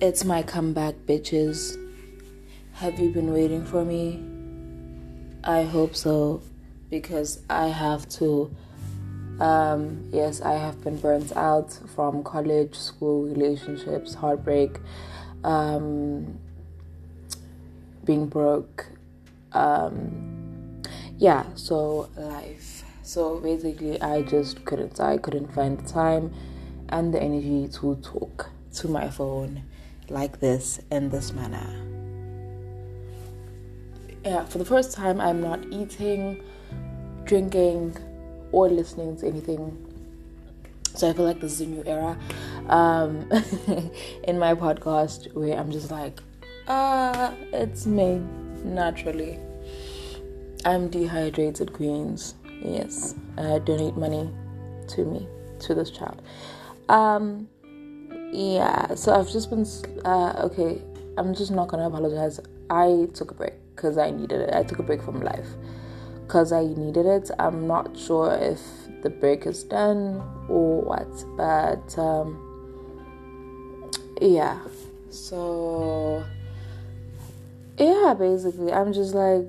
It's my comeback, bitches. Have you been waiting for me? I hope so, because I have to. Um, yes, I have been burnt out from college, school, relationships, heartbreak, um, being broke. Um, yeah, so life. So basically, I just couldn't. I couldn't find the time and the energy to talk to my phone like this in this manner. Yeah, for the first time, I'm not eating, drinking, or listening to anything. So I feel like this is a new era um, in my podcast where I'm just like, ah, it's me naturally. I'm dehydrated, queens. Yes, uh, donate money to me, to this child. Um, yeah, so I've just been uh, okay. I'm just not gonna apologize. I took a break because I needed it. I took a break from life because I needed it. I'm not sure if the break is done or what, but um, yeah. So yeah, basically, I'm just like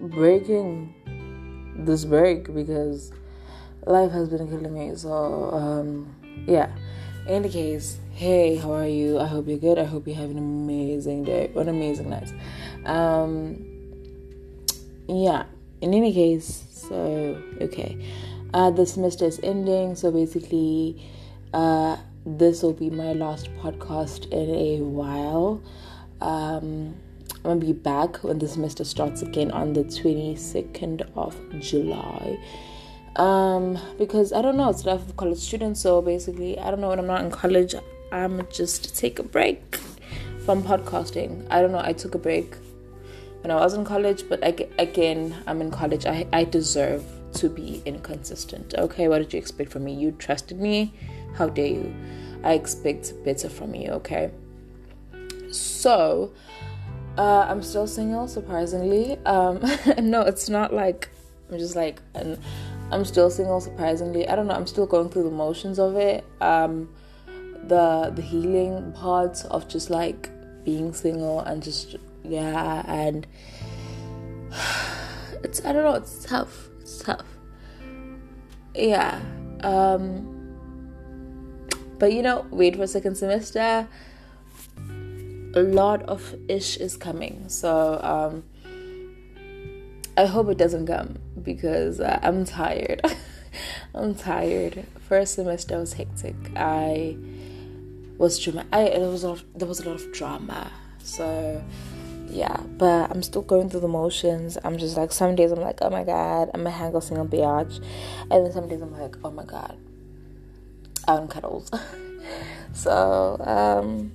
breaking this break because life has been killing me. So um, yeah. In any case, hey, how are you? I hope you're good. I hope you have an amazing day, an amazing night. Um, yeah. In any case, so okay, uh, the semester is ending. So basically, uh, this will be my last podcast in a while. Um, I'm gonna be back when the semester starts again on the 22nd of July um, because I don't know, it's life of college students. So basically, I don't know when I'm not in college, I'm just take a break from podcasting. I don't know. I took a break when I was in college, but again, I'm in college. I I deserve to be inconsistent. Okay, what did you expect from me? You trusted me. How dare you? I expect better from you. Okay. So, uh, I'm still single, surprisingly. Um, no, it's not like I'm just like an I'm still single surprisingly. I don't know, I'm still going through the motions of it. Um the the healing parts of just like being single and just yeah and it's I don't know, it's tough. It's tough. Yeah. Um but you know, wait for second semester. A lot of ish is coming. So um I hope it doesn't come because uh, I'm tired. I'm tired. First semester was hectic. I was drama. I there was a lot. Of, there was a lot of drama. So yeah, but I'm still going through the motions. I'm just like some days I'm like, oh my god, I'm a handle single biatch, and then some days I'm like, oh my god, I'm cuddles. so um,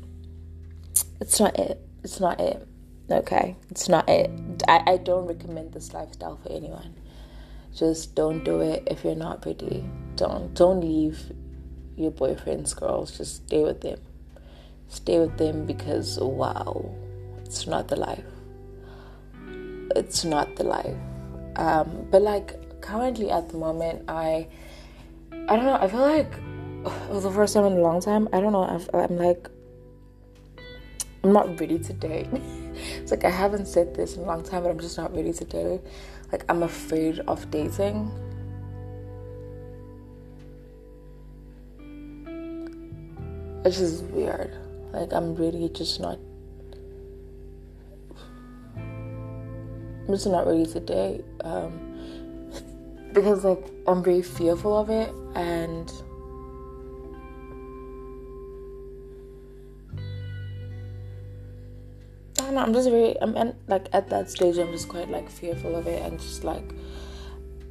it's not it. It's not it. Okay, it's not it. I, I don't recommend this lifestyle for anyone. Just don't do it if you're not ready. Don't don't leave your boyfriends, girls. Just stay with them. Stay with them because wow, it's not the life. It's not the life. Um, but like currently at the moment, I I don't know. I feel like it was the first time in a long time. I don't know. i I'm like I'm not ready to date. It's like I haven't said this in a long time, but I'm just not ready to date. Like I'm afraid of dating. It's just weird. Like I'm really just not I'm just not ready to date. Um, because like I'm very fearful of it and don't know. I'm just very. I'm in, like at that stage. I'm just quite like fearful of it, and just like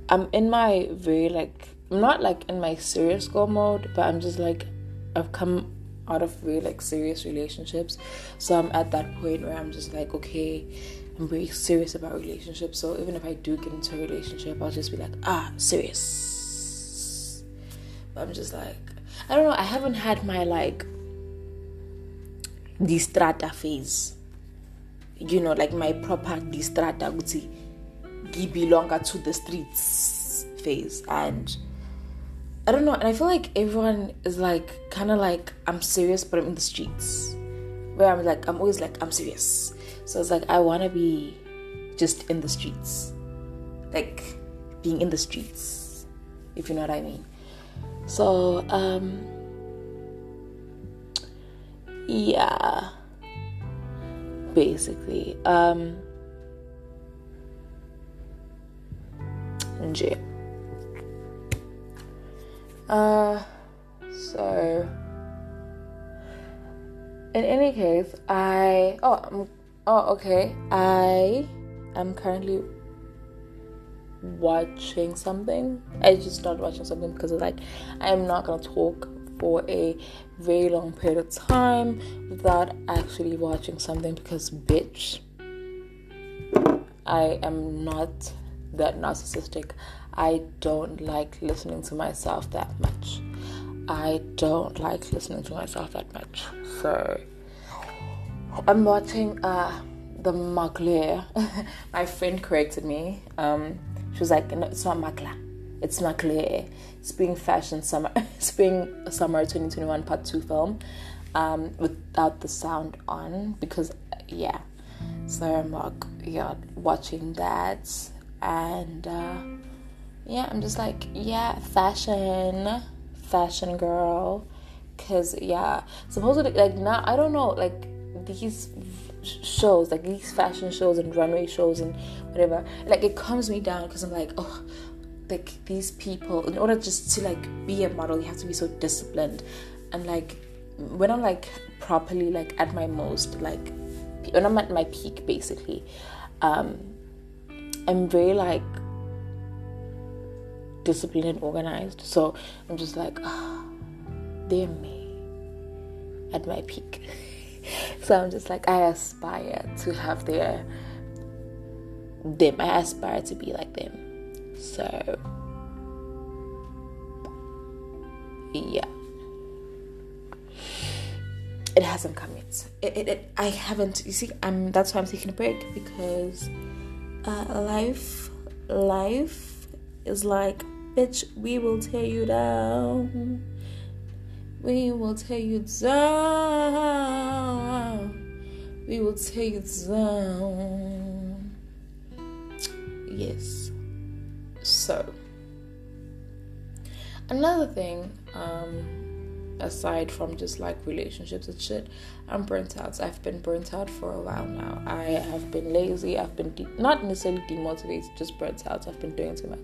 I'm in my very like I'm not like in my serious goal mode, but I'm just like I've come out of very like serious relationships, so I'm at that point where I'm just like okay. I'm very serious about relationships, so even if I do get into a relationship, I'll just be like, ah, serious. But I'm just like, I don't know. I haven't had my like distrata phase you know, like my proper distrata guti belonga to the streets phase and I don't know, and I feel like everyone is like kind of like I'm serious, but I'm in the streets. where I'm like, I'm always like, I'm serious. So it's like, I want to be just in the streets. Like, being in the streets, if you know what I mean. So, um, yeah, basically, um, J. Uh, so in any case, I oh I'm, oh okay I am currently watching something. I just started watching something because like I'm not gonna talk for a very long period of time without actually watching something because bitch I am not that narcissistic. I don't like listening to myself that much. I don't like listening to myself that much. So I'm watching uh the Makler. My friend corrected me. Um she was like, no, it's not Makla. It's Makler. Spring Fashion Summer Spring Summer 2021 Part 2 film. Um, without the sound on because yeah. So I'm like yeah watching that and uh, yeah i'm just like yeah fashion fashion girl because yeah supposedly like now i don't know like these shows like these fashion shows and runway shows and whatever like it calms me down because i'm like oh like these people in order just to like be a model you have to be so disciplined and like when i'm like properly like at my most like when i'm at my peak basically um I'm very like disciplined and organized. So I'm just like, oh, they're me at my peak. so I'm just like, I aspire to have their them. I aspire to be like them. So yeah. It hasn't come yet. It, it, it, I haven't. You see, I'm. That's why I'm taking a break because uh, life life is like bitch we will tear you down we will tear you down we will tear you down yes so another thing um aside from just like relationships and shit, I'm burnt out. I've been burnt out for a while now. I have been lazy. I've been de- not necessarily demotivated, just burnt out. I've been doing too much.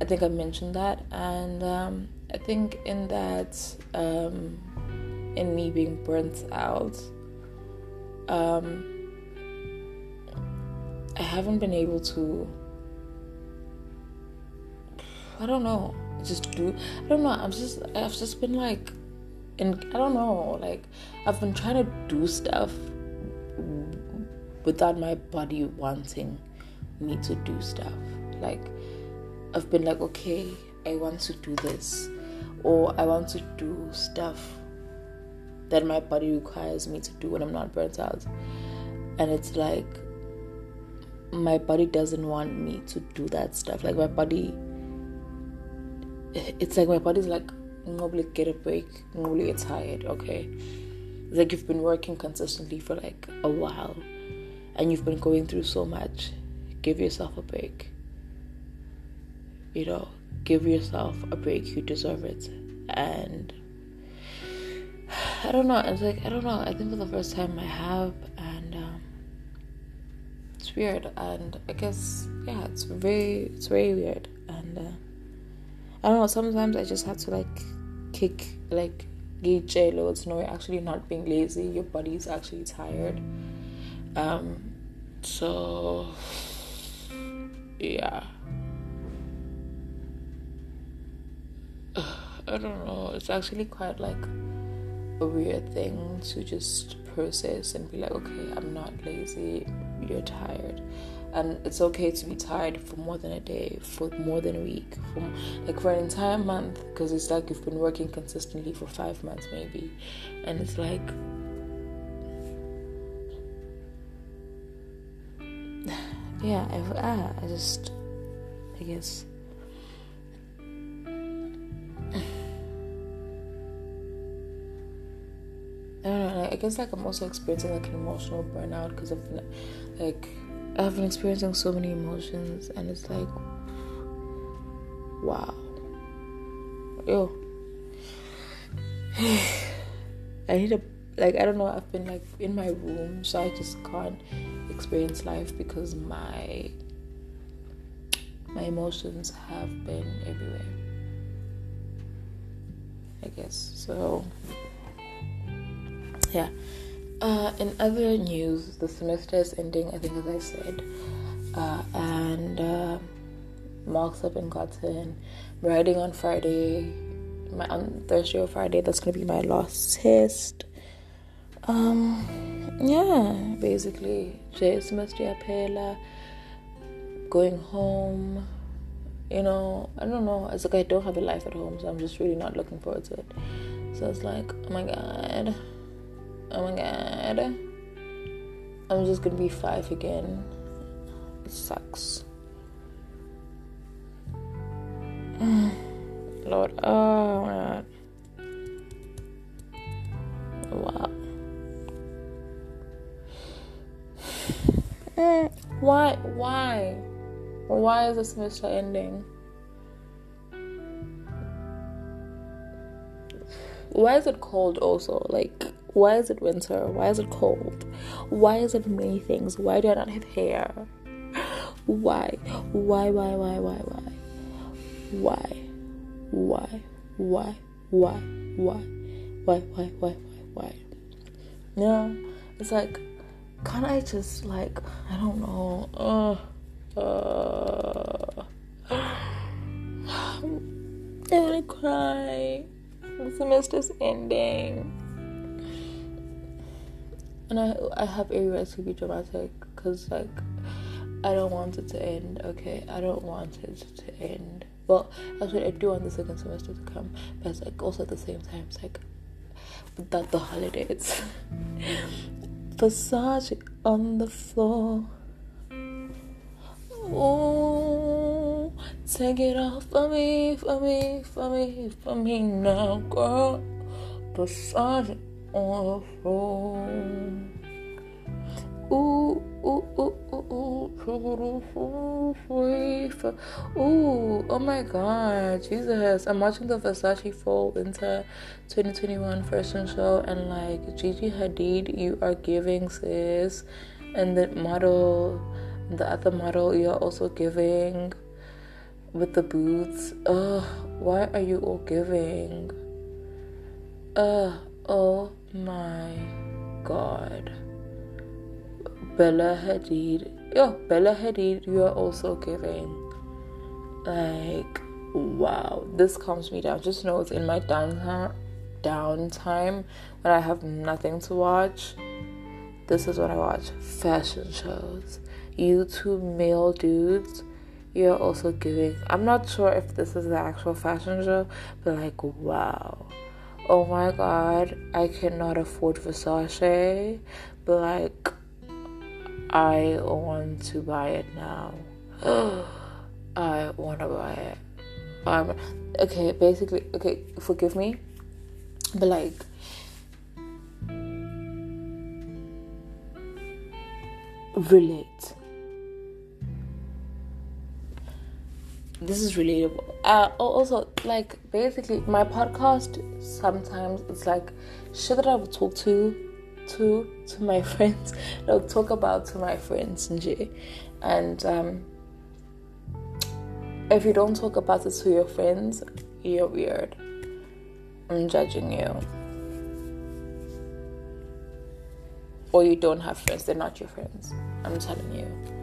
I think I mentioned that, and um, I think in that, um, in me being burnt out, um, I haven't been able to. I don't know just do I don't know, I'm just I've just been like and I don't know, like I've been trying to do stuff without my body wanting me to do stuff. Like I've been like, okay, I want to do this or I want to do stuff that my body requires me to do when I'm not burnt out. And it's like my body doesn't want me to do that stuff. Like my body it's like my body's like normally get a break. Normally get tired. Okay. It's like you've been working consistently for like a while and you've been going through so much. Give yourself a break. You know give yourself a break. You deserve it. And i don't know. It's like i don't know. I think for the first time i have and um, it's weird. And i guess yeah it's very it's very weird. And uh, I don't know, sometimes I just have to like kick like J loads no you're actually not being lazy, your body's actually tired. Um so yeah. I don't know, it's actually quite like a weird thing to just process and be like, okay, I'm not lazy, you're tired and it's okay to be tired for more than a day for more than a week for like for an entire month because it's like you've been working consistently for five months maybe and it's like yeah I, ah, I just i guess I don't know. I guess like I'm also experiencing like an emotional burnout because I've been like I've been experiencing so many emotions and it's like wow. Yo. I need a like I don't know, I've been like in my room so I just can't experience life because my my emotions have been everywhere. I guess. So yeah. Uh, in other news, the semester is ending, I think, as I said, uh, and uh, marks have been gotten. Writing on Friday, my on Thursday or Friday, that's gonna be my last test. Um, yeah, basically, J semester apela, going home. You know, I don't know. It's like I don't have a life at home, so I'm just really not looking forward to it. So it's like, oh my god oh my god, I'm just gonna be five again. It sucks. Lord, oh my god. Wow. Mm, why? Why? Why is the semester ending? Why is it cold also? Like, why is it winter? Why is it cold? Why is it many things? Why do I not have hair? Why? Why, why, why, why, why? Why? Why? Why? Why? Why? Why, why, why, why, why? You know, it's like, can't I just, like, I don't know, uh, uh, I'm gonna cry. The semester's ending and I I have every right to be dramatic because like I don't want it to end. Okay, I don't want it to end. Well, actually, I do want the second semester to come, but it's like also at the same time, it's like without the holidays. Versace on the floor. Oh, take it off for me, for me, for me, for me now, girl. Versace on the floor. Ooh, ooh, ooh, ooh, ooh, ooh, oh my god, Jesus. I'm watching the Versace Fall Winter 2021 fashion show and like Gigi Hadid, you are giving sis, and the model, the other model, you're also giving with the boots. Ugh, why are you all giving? Ugh, oh my god. Bella Hadid. Yo, Bella Hadid, you are also giving. Like, wow, this calms me down. Just know it's in my downtime, downtime when I have nothing to watch. This is what I watch fashion shows. YouTube male dudes, you're also giving. I'm not sure if this is the actual fashion show, but like, wow. Oh my god, I cannot afford Versace, but like, I want to buy it now. I want to buy it. Um, okay, basically, okay, forgive me, but like, relate. This is relatable. Uh, also, like, basically, my podcast sometimes it's like shit that I would talk to to to my friends. I'll talk about to my friends and and um, if you don't talk about it to your friends, you're weird. I'm judging you. Or you don't have friends, they're not your friends. I'm telling you.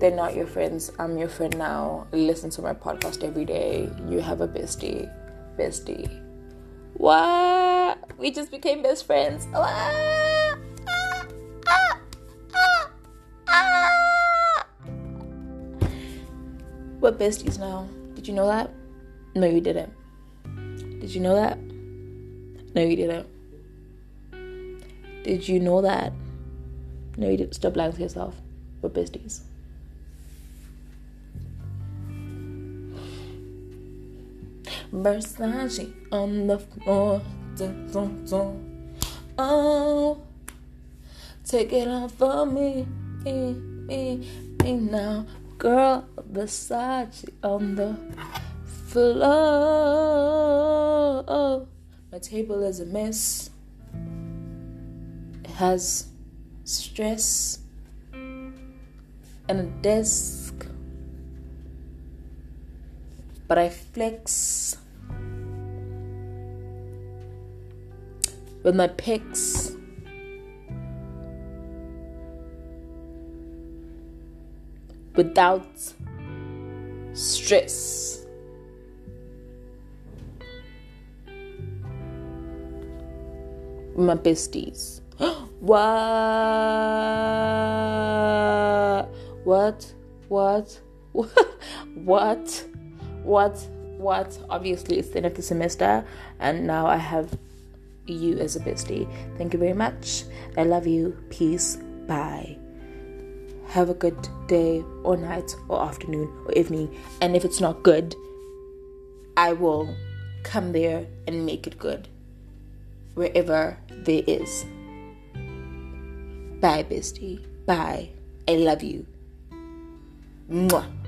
They're not your friends. I'm your friend now. Listen to my podcast every day. You have a bestie. Bestie. What? We just became best friends. What? We're besties now. Did you know that? No, you didn't. Did you know that? No, you didn't. Did you know that? No, you didn't. Stop lying to yourself. We're besties. Versace on the floor. Oh, Take it off for me, me, me, me now. Girl, Versace on the floor. My table is a mess. It has stress and a desk. But I flex with my pics. Without stress. My besties. what? What? What? What? What? What? Obviously, it's the end of the semester, and now I have you as a bestie. Thank you very much. I love you. Peace. Bye. Have a good day, or night, or afternoon, or evening. And if it's not good, I will come there and make it good wherever there is. Bye, bestie. Bye. I love you. Mwah.